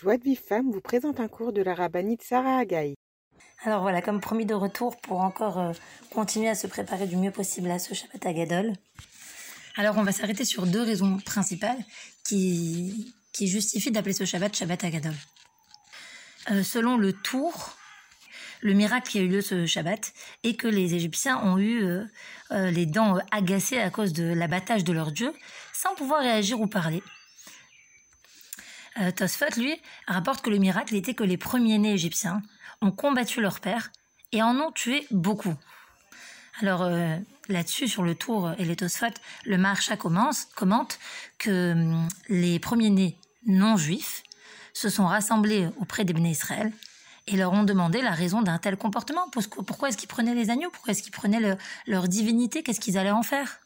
Joie de Vive Femme vous présente un cours de la rabbinite Sarah Agaï. Alors voilà, comme promis de retour pour encore euh, continuer à se préparer du mieux possible à ce Shabbat Agadol. Alors on va s'arrêter sur deux raisons principales qui, justifient d'appeler ce Shabbat Shabbat Agadol. Euh, selon le tour, le miracle qui a eu lieu ce Shabbat est que les Égyptiens ont eu euh, les dents agacées à cause de l'abattage de leur dieu sans pouvoir réagir ou parler. Euh, lui, rapporte que le miracle était que les premiers-nés égyptiens ont combattu leur père et en ont tué beaucoup. Alors euh, là-dessus, sur le tour et les Tosfot, le Maharsha commence, commente que hum, les premiers-nés non juifs se sont rassemblés auprès des Béné Israël et leur ont demandé la raison d'un tel comportement. Pourquoi est-ce qu'ils prenaient les agneaux? Pourquoi est-ce qu'ils prenaient leur divinité? Qu'est-ce qu'ils allaient en faire?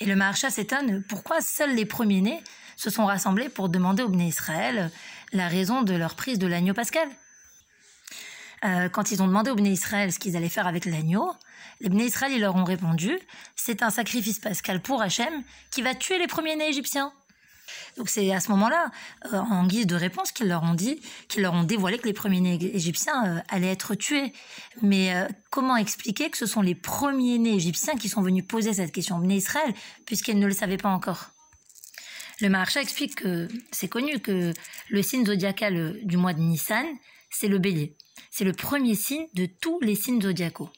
Et le Maharsha s'étonne pourquoi seuls les premiers-nés se sont rassemblés pour demander au Bné Israël la raison de leur prise de l'agneau pascal? Euh, quand ils ont demandé au Bné Israël ce qu'ils allaient faire avec l'agneau, les Bné Israël ils leur ont répondu c'est un sacrifice pascal pour Hachem qui va tuer les premiers-nés égyptiens. Donc c'est à ce moment-là, euh, en guise de réponse, qu'ils leur ont dit, qu'ils leur ont dévoilé que les premiers-nés égyptiens euh, allaient être tués. Mais comment expliquer que ce sont les premiers-nés égyptiens qui sont venus poser cette question au Israël, puisqu'ils ne le savaient pas encore? Le Maharsha explique que c'est connu que le signe zodiacal du mois de Nissan, c'est le bélier. C'est le premier signe de tous les signes zodiacaux.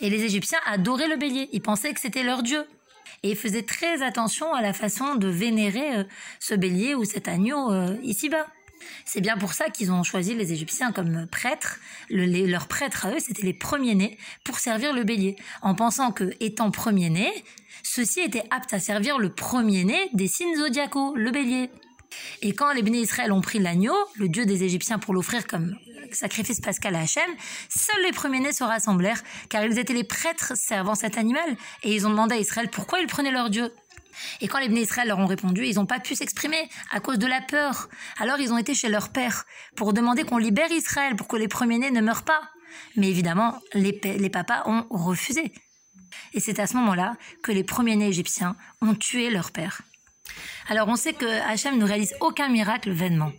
Et les Égyptiens adoraient le bélier, ils pensaient que c'était leur dieu. Et ils faisaient très attention à la façon de vénérer euh, ce bélier ou cet agneau euh, ici-bas. C'est bien pour ça qu'ils ont choisi les Égyptiens comme prêtres. leurs prêtres à eux, c'était les premiers-nés pour servir le bélier, en pensant que, étant premiers-nés, ceux-ci étaient aptes à servir le premier-né des signes zodiacaux, le bélier. Et quand les béné Israël ont pris l'agneau, le dieu des Égyptiens, pour l'offrir comme sacrifice pascal à Hachem, seuls les premiers-nés se rassemblèrent, car ils étaient les prêtres servant cet animal, et ils ont demandé à Israël pourquoi ils prenaient leur dieu. Et quand les Bnei Israël leur ont répondu, ils n'ont pas pu s'exprimer à cause de la peur. Alors ils ont été chez leur père pour demander qu'on libère Israël pour que les premiers-nés ne meurent pas. Mais évidemment, les, les papas ont refusé. Et c'est à ce moment-là que les premiers-nés égyptiens ont tué leur père. Alors on sait que Hachem ne réalise aucun miracle vainement.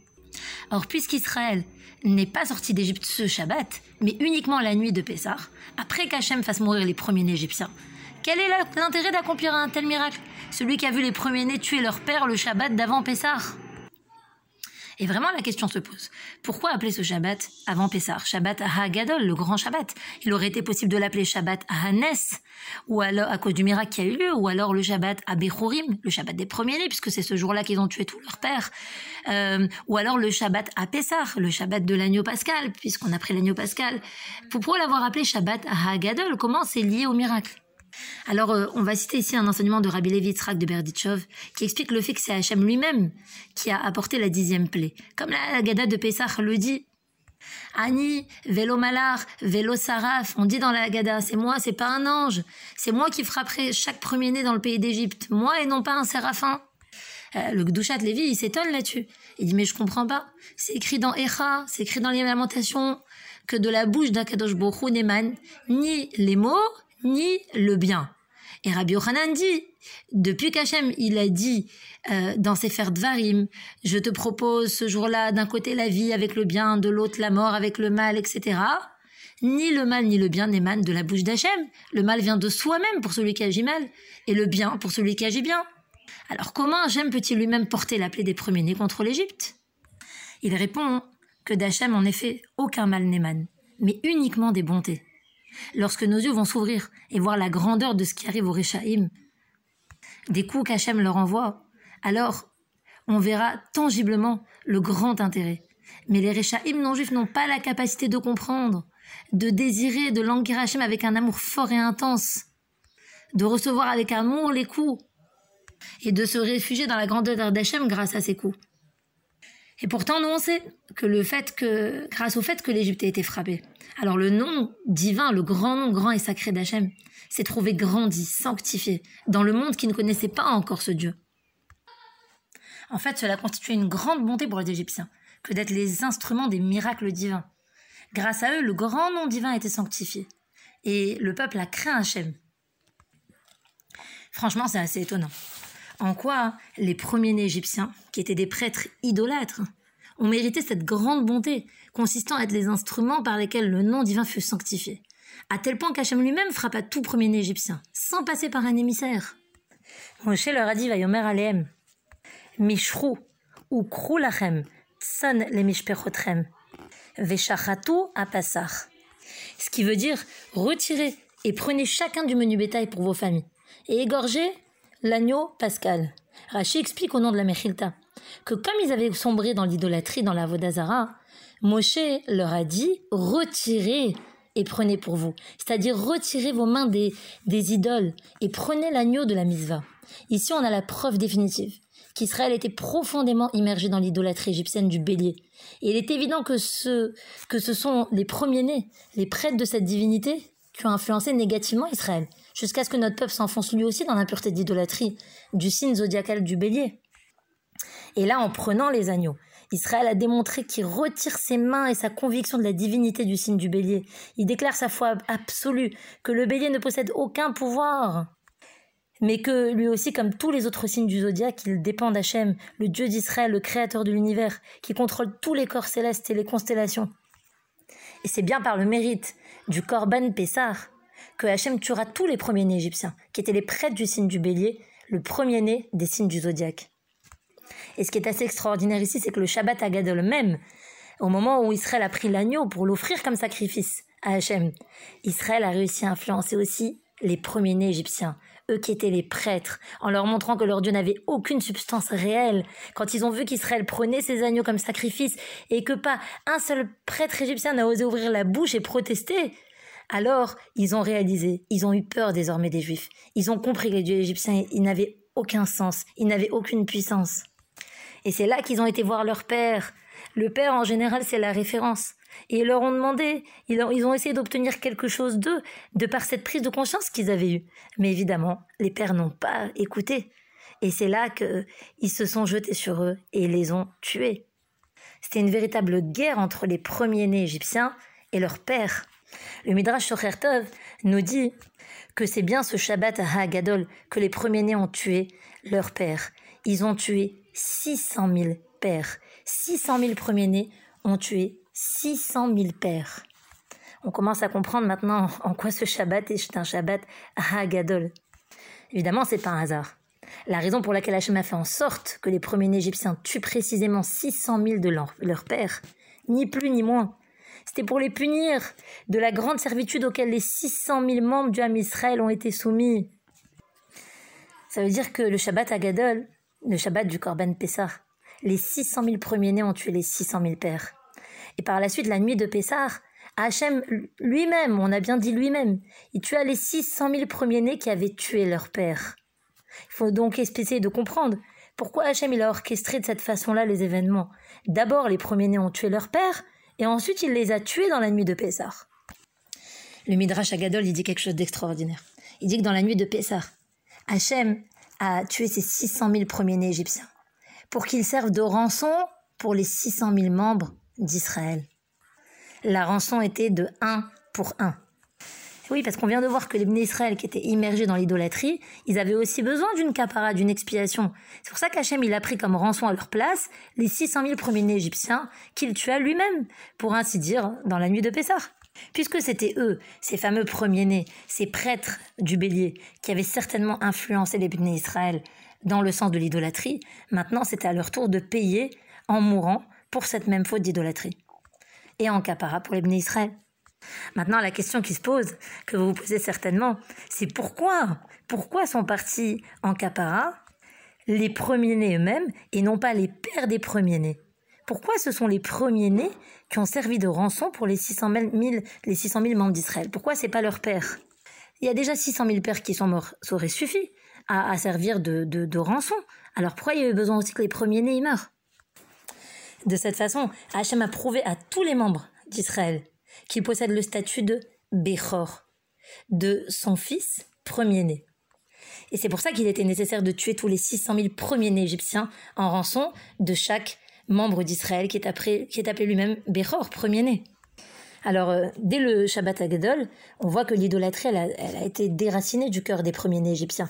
Or, puisqu'Israël n'est pas sorti d'Égypte ce Shabbat, mais uniquement la nuit de Pessah, après qu'Hachem fasse mourir les premiers-nés égyptiens, quel est l'intérêt d'accomplir un tel miracle? Celui qui a vu les premiers-nés tuer leur père le Shabbat d'avant Pessah? Et vraiment, la question se pose. Pourquoi appeler ce Shabbat avant Pessah? Shabbat Hagadol, le grand Shabbat. Il aurait été possible de l'appeler Shabbat Hanes, ou alors, à cause du miracle qui a eu lieu, ou alors le Shabbat Abechorim, le Shabbat des premiers-nés, puisque c'est ce jour-là qu'ils ont tué tous leurs pères. Euh, ou alors le Shabbat à Pessah, le Shabbat de l'agneau pascal, puisqu'on a pris l'agneau pascal. Pourquoi l'avoir appelé Shabbat Hagadol Comment c'est lié au miracle? Alors, euh, on va citer ici un enseignement de Rabbi Levi de Berditchov qui explique le fait que c'est Hachem lui-même qui a apporté la dixième plaie. Comme la Gada de Pessah le dit. Ani, vélo malar, vélo saraf, on dit dans la Gada, c'est moi, c'est pas un ange, c'est moi qui frapperai chaque premier-né dans le pays d'Égypte, moi et non pas un séraphin. Euh, le Gdushat Lévi, il s'étonne là-dessus. Il dit, mais je comprends pas. C'est écrit dans Echa, c'est écrit dans les Lamentations, que de la bouche d'Akadosh Borou n'émanent ni les mots, ni le bien. Et Rabbi Yochanan dit, depuis qu'Hachem il a dit euh, dans ses fers Dvarim, je te propose ce jour-là d'un côté la vie avec le bien, de l'autre la mort avec le mal, etc. Ni le mal ni le bien n'émanent de la bouche d'Hachem. Le mal vient de soi-même pour celui qui agit mal, et le bien pour celui qui agit bien. Alors comment Hachem peut-il lui-même porter la plaie des premiers-nés contre l'Égypte? Il répond que d'Hachem en effet aucun mal n'émane, mais uniquement des bontés. Lorsque nos yeux vont s'ouvrir et voir la grandeur de ce qui arrive au Réchaïm, des coups qu'Hachem leur envoie, alors on verra tangiblement le grand intérêt. Mais les Réchaïm non-juifs n'ont pas la capacité de comprendre, de désirer, de languir Hachem avec un amour fort et intense, de recevoir avec amour les coups, et de se réfugier dans la grandeur d'Hachem grâce à ces coups. Et pourtant, nous, on sait que le fait que, grâce au fait que l'Égypte a été frappée, alors le nom divin, le grand nom grand et sacré d'Hachem, s'est trouvé grandi, sanctifié, dans le monde qui ne connaissait pas encore ce Dieu. En fait, cela constituait une grande bonté pour les Égyptiens, que d'être les instruments des miracles divins. Grâce à eux, le grand nom divin a été sanctifié, et le peuple a craint Hachem. Franchement, c'est assez étonnant. En quoi les premiers-nés égyptiens, qui étaient des prêtres idolâtres, ont mérité cette grande bonté, consistant à être les instruments par lesquels le nom divin fut sanctifié? À tel point qu'Hachem lui-même frappa tout premier-né égyptien, sans passer par un émissaire. Moshe leur a dit, Vayomer Aleem, Mishrou, ou Krou Lachem, Tsan le Mishpechotrem, Veshachatu Apasach. Ce qui veut dire, retirez et prenez chacun du menu bétail pour vos familles, et égorgez l'agneau pascal. Rachi explique au nom de la Mechilta que comme ils avaient sombré dans l'idolâtrie, dans la Vodazara, Moshe leur a dit retirez et prenez pour vous. C'est-à-dire retirez vos mains des, des idoles et prenez l'agneau de la misva. Ici, on a la preuve définitive qu'Israël était profondément immergé dans l'idolâtrie égyptienne du bélier. Et il est évident que ce, que ce sont les premiers-nés, les prêtres de cette divinité, qui ont influencé négativement Israël, jusqu'à ce que notre peuple s'enfonce lui aussi dans l'impureté d'idolâtrie du signe zodiacal du bélier. Et là, en prenant les agneaux, Israël a démontré qu'il retire ses mains et sa conviction de la divinité du signe du bélier. Il déclare sa foi absolue, que le bélier ne possède aucun pouvoir, mais que lui aussi, comme tous les autres signes du zodiaque, il dépend d'Hachem, le Dieu d'Israël, le créateur de l'univers, qui contrôle tous les corps célestes et les constellations. Et c'est bien par le mérite du Korban Pessar que Hachem tuera tous les premiers-nés égyptiens, qui étaient les prêtres du signe du bélier, le premier-né des signes du zodiaque. Et ce qui est assez extraordinaire ici, c'est que le Shabbat Agadol même, au moment où Israël a pris l'agneau pour l'offrir comme sacrifice à Hachem, Israël a réussi à influencer aussi les premiers-nés égyptiens, eux qui étaient les prêtres, en leur montrant que leur Dieu n'avait aucune substance réelle, quand ils ont vu qu'Israël prenait ses agneaux comme sacrifice et que pas un seul prêtre égyptien n'a osé ouvrir la bouche et protester, alors ils ont réalisé, ils ont eu peur désormais des Juifs, ils ont compris que les dieux égyptiens, ils n'avaient aucun sens, ils n'avaient aucune puissance. Et c'est là qu'ils ont été voir leur père. Le père, en général, c'est la référence. Et ils leur ont demandé, ils ont, essayé d'obtenir quelque chose d'eux, de par cette prise de conscience qu'ils avaient eue. Mais évidemment, les pères n'ont pas écouté. Et c'est là qu'ils se sont jetés sur eux et les ont tués. C'était une véritable guerre entre les premiers-nés égyptiens et leurs pères. Le Midrash Shochertov nous dit que c'est bien ce Shabbat à Hagadol que les premiers-nés ont tué leur père. Ils ont tué 600 000 pères. 600 000 premiers-nés ont tué 600 000 pères. On commence à comprendre maintenant en quoi ce Shabbat est un Shabbat Hagadol. Évidemment, c'est pas un hasard. La raison pour laquelle Hachem a fait en sorte que les premiers-nés égyptiens tuent précisément 600 000 de leurs leur pères, ni plus ni moins, c'était pour les punir de la grande servitude auquel les 600 000 membres du Ham Israël ont été soumis. Ça veut dire que le Shabbat Agadol, le Shabbat du Korban Pessah, les 600 000 premiers-nés ont tué les 600 000 pères. Et par la suite, la nuit de Pessah, Hachem lui-même, on a bien dit lui-même, il tua les 600 000 premiers-nés qui avaient tué leur père. Il faut donc essayer de comprendre pourquoi Hachem il a orchestré de cette façon-là les événements. D'abord, les premiers-nés ont tué leur père, et ensuite il les a tués dans la nuit de Pessah. Le Midrash Agadol, il dit quelque chose d'extraordinaire. Il dit que dans la nuit de Pessah, Hachem a tué ses 600 000 premiers-nés égyptiens pour qu'ils servent de rançon pour les 600 000 membres d'Israël. La rançon était de 1 pour 1. Oui, parce qu'on vient de voir que les Israël qui étaient immergés dans l'idolâtrie, ils avaient aussi besoin d'une capara, d'une expiation. C'est pour ça qu'Hachem, il a pris comme rançon à leur place les 600 000 premiers-nés égyptiens qu'il tua lui-même, pour ainsi dire, dans la nuit de Pessah. Puisque c'était eux, ces fameux premiers-nés, ces prêtres du bélier, qui avaient certainement influencé les bénis Israël dans le sens de l'idolâtrie, maintenant c'était à leur tour de payer en mourant pour cette même faute d'idolâtrie. Et en capara pour les bénis Israël. Maintenant, la question qui se pose, que vous vous posez certainement, c'est pourquoi Pourquoi sont partis en capara les premiers-nés eux-mêmes et non pas les pères des premiers-nés? Pourquoi ce sont les premiers-nés qui ont servi de rançon pour les 600 000, les 600 000 membres d'Israël? Pourquoi c'est pas leur père? Il y a déjà 600 000 pères qui sont morts, ça aurait suffi à, servir de, de, rançon. Alors pourquoi il y a eu besoin aussi que les premiers-nés meurent? De cette façon, Hachem a prouvé à tous les membres d'Israël qu'il possède le statut de Bechor, de son fils premier-né. Et c'est pour ça qu'il était nécessaire de tuer tous les 600 000 premiers-nés égyptiens en rançon de chaque membre d'Israël qui est, appelé lui-même Bechor, premier-né. Alors, euh, dès le Shabbat Agadol, on voit que l'idolâtrie, a, été déracinée du cœur des premiers-nés égyptiens.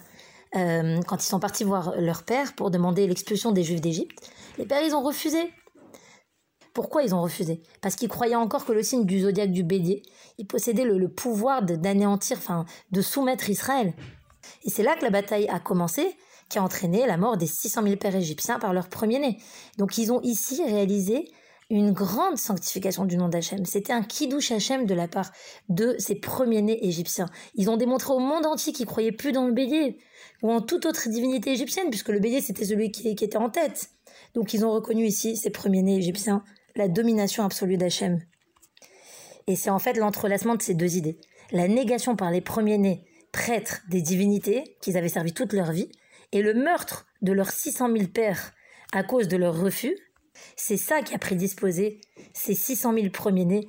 Euh, quand ils sont partis voir leur père pour demander l'expulsion des Juifs d'Égypte, les pères, ils ont refusé. Pourquoi ils ont refusé? Parce qu'ils croyaient encore que le signe du zodiaque du bélier, il possédait le, pouvoir d'anéantir, enfin, de soumettre Israël. Et c'est là que la bataille a commencé, qui a entraîné la mort des 600 000 pères égyptiens par leur premier-né. Donc ils ont ici réalisé une grande sanctification du nom d'Hachem. C'était un kiddush Hachem de la part de ces premiers-nés égyptiens. Ils ont démontré au monde entier qu'ils croyaient plus dans le bélier ou en toute autre divinité égyptienne, puisque le bélier c'était celui qui, qui, était en tête. Donc ils ont reconnu ici, ces premiers-nés égyptiens, la domination absolue d'Hachem. Et c'est en fait l'entrelacement de ces deux idées. La négation par les premiers-nés prêtres des divinités qu'ils avaient servi toute leur vie, et le meurtre de leurs 600 000 pères à cause de leur refus, c'est ça qui a prédisposé ces 600 000 premiers-nés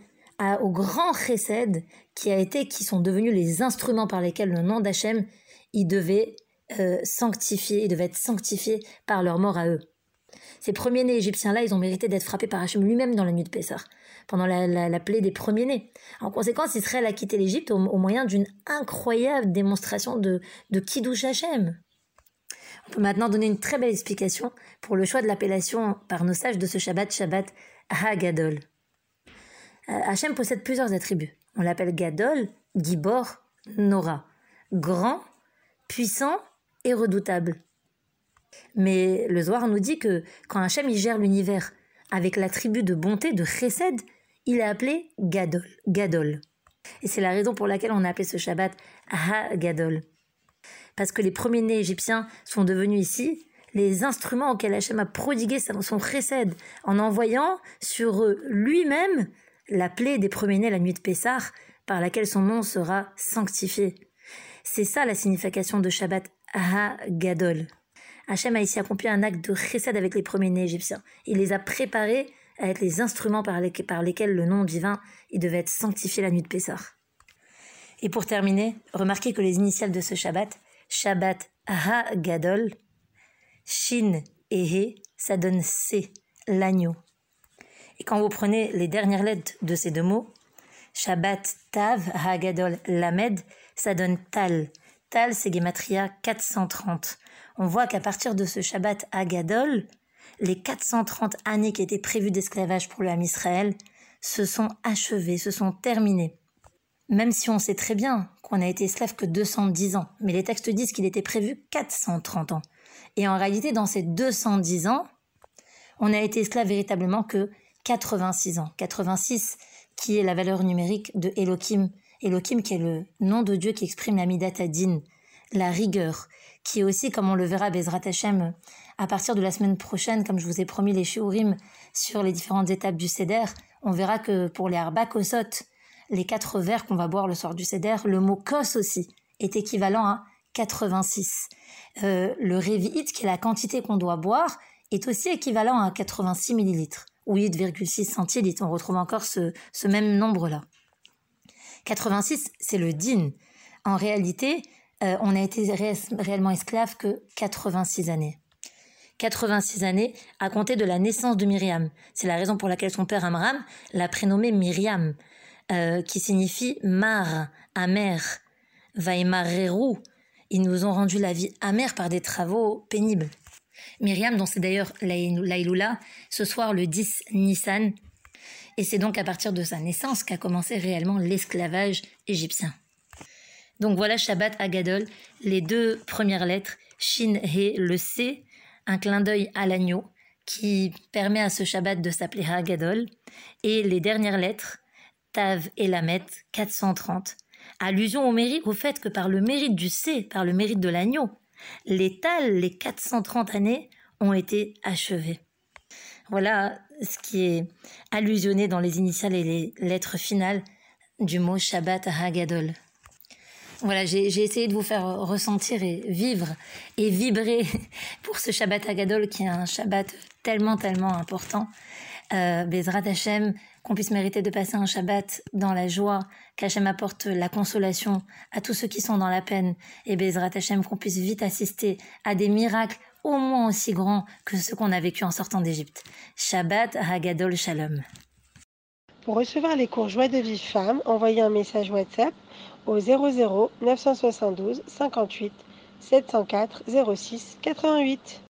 au grand chesed qui a été, qui sont devenus les instruments par lesquels le nom d'Hachem, il devait euh, sanctifier, il devait être sanctifié par leur mort à eux. Ces premiers-nés égyptiens-là, ils ont mérité d'être frappés par Hachem lui-même dans la nuit de Pessah, pendant la, plaie des premiers-nés. En conséquence, Israël a quitté l'Égypte au, moyen d'une incroyable démonstration de, de Kiddush Hachem. On peut maintenant donner une très belle explication pour le choix de l'appellation par nos sages de ce Shabbat, Shabbat Hagadol. Euh, Hachem possède plusieurs attributs. On l'appelle Gadol, Gibor, Nora. Grand, puissant et redoutable. Mais le Zohar nous dit que quand Hachem y gère l'univers avec l'attribut de bonté, de chesed, il est appelé Gadol. Gadol. Et c'est la raison pour laquelle on a appelé ce Shabbat Ha-Gadol parce que les premiers-nés égyptiens sont devenus ici les instruments auxquels Hachem a prodigué son précède en envoyant sur lui-même la plaie des premiers-nés la nuit de Pessah, par laquelle son nom sera sanctifié. C'est ça la signification de Shabbat Ha-Gadol. Hachem a ici accompli un acte de chesed avec les premiers-nés égyptiens. Il les a préparés à être les instruments par, lesquels le nom divin devait être sanctifié la nuit de Pessah. Et pour terminer, remarquez que les initiales de ce Shabbat, Shabbat Ha-Gadol, Shin et He, ça donne C, l'agneau. Et quand vous prenez les dernières lettres de ces deux mots, Shabbat Tav Ha-Gadol Lamed, ça donne Tal. Tal, c'est Gematria 430. On voit qu'à partir de ce Shabbat Hagadol, les 430 années qui étaient prévues d'esclavage pour Ham Israël se sont achevées, se sont terminées. Même si on sait très bien qu'on a été esclave que 210 ans, mais les textes disent qu'il était prévu 430 ans. Et en réalité, dans ces 210 ans, on a été esclave véritablement que 86 ans. 86 qui est la valeur numérique de Elohim. Elohim qui est le nom de Dieu qui exprime la Midat Adin, la rigueur, qui est aussi, comme on le verra, Bezrat Hashem, à partir de la semaine prochaine, comme je vous ai promis les shiurim sur les différentes étapes du Seder, on verra que pour les Arba Kosot, les quatre verres qu'on va boire le soir du Seder, le mot kos aussi est équivalent à 86. Euh, le Revit, qui est la quantité qu'on doit boire, est aussi équivalent à 86 millilitres ou 8,6 centilitres. On retrouve encore ce, même nombre-là. 86, c'est le din. En réalité, euh, on a été réellement esclave que 86 années. 86 années à compter de la naissance de Myriam. C'est la raison pour laquelle son père Amram l'a prénommée Myriam. Euh, qui signifie mar, amer, vaimareru. Ils nous ont rendu la vie amère par des travaux pénibles. Myriam, dont c'est d'ailleurs l'Aïloula, ce soir le 10 Nissan, et c'est donc à partir de sa naissance qu'a commencé réellement l'esclavage égyptien. Donc voilà Shabbat Agadol, les deux premières lettres, Shin He, le C, un clin d'œil à l'agneau, qui permet à ce Shabbat de s'appeler Agadol, et les dernières lettres, Tav et Lamet, 430. Allusion au mérite, au fait que par le mérite du C, par le mérite de l'agneau, les tales, les 430 années, ont été achevées. Voilà ce qui est allusionné dans les initiales et les lettres finales du mot Shabbat Hagadol. Voilà, j'ai essayé de vous faire ressentir et vivre et vibrer pour ce Shabbat Hagadol qui est un Shabbat tellement, tellement important. Euh, Bezrat Hashem, qu'on puisse mériter de passer un Shabbat dans la joie, qu'Hachem apporte la consolation à tous ceux qui sont dans la peine, et Bezrat Hashem, qu'on puisse vite assister à des miracles au moins aussi grands que ceux qu'on a vécu en sortant d'Égypte. Shabbat Hagadol Shalom. Pour recevoir les cours Joie de vie femme, envoyez un message WhatsApp au 00 972 58 704 06 88.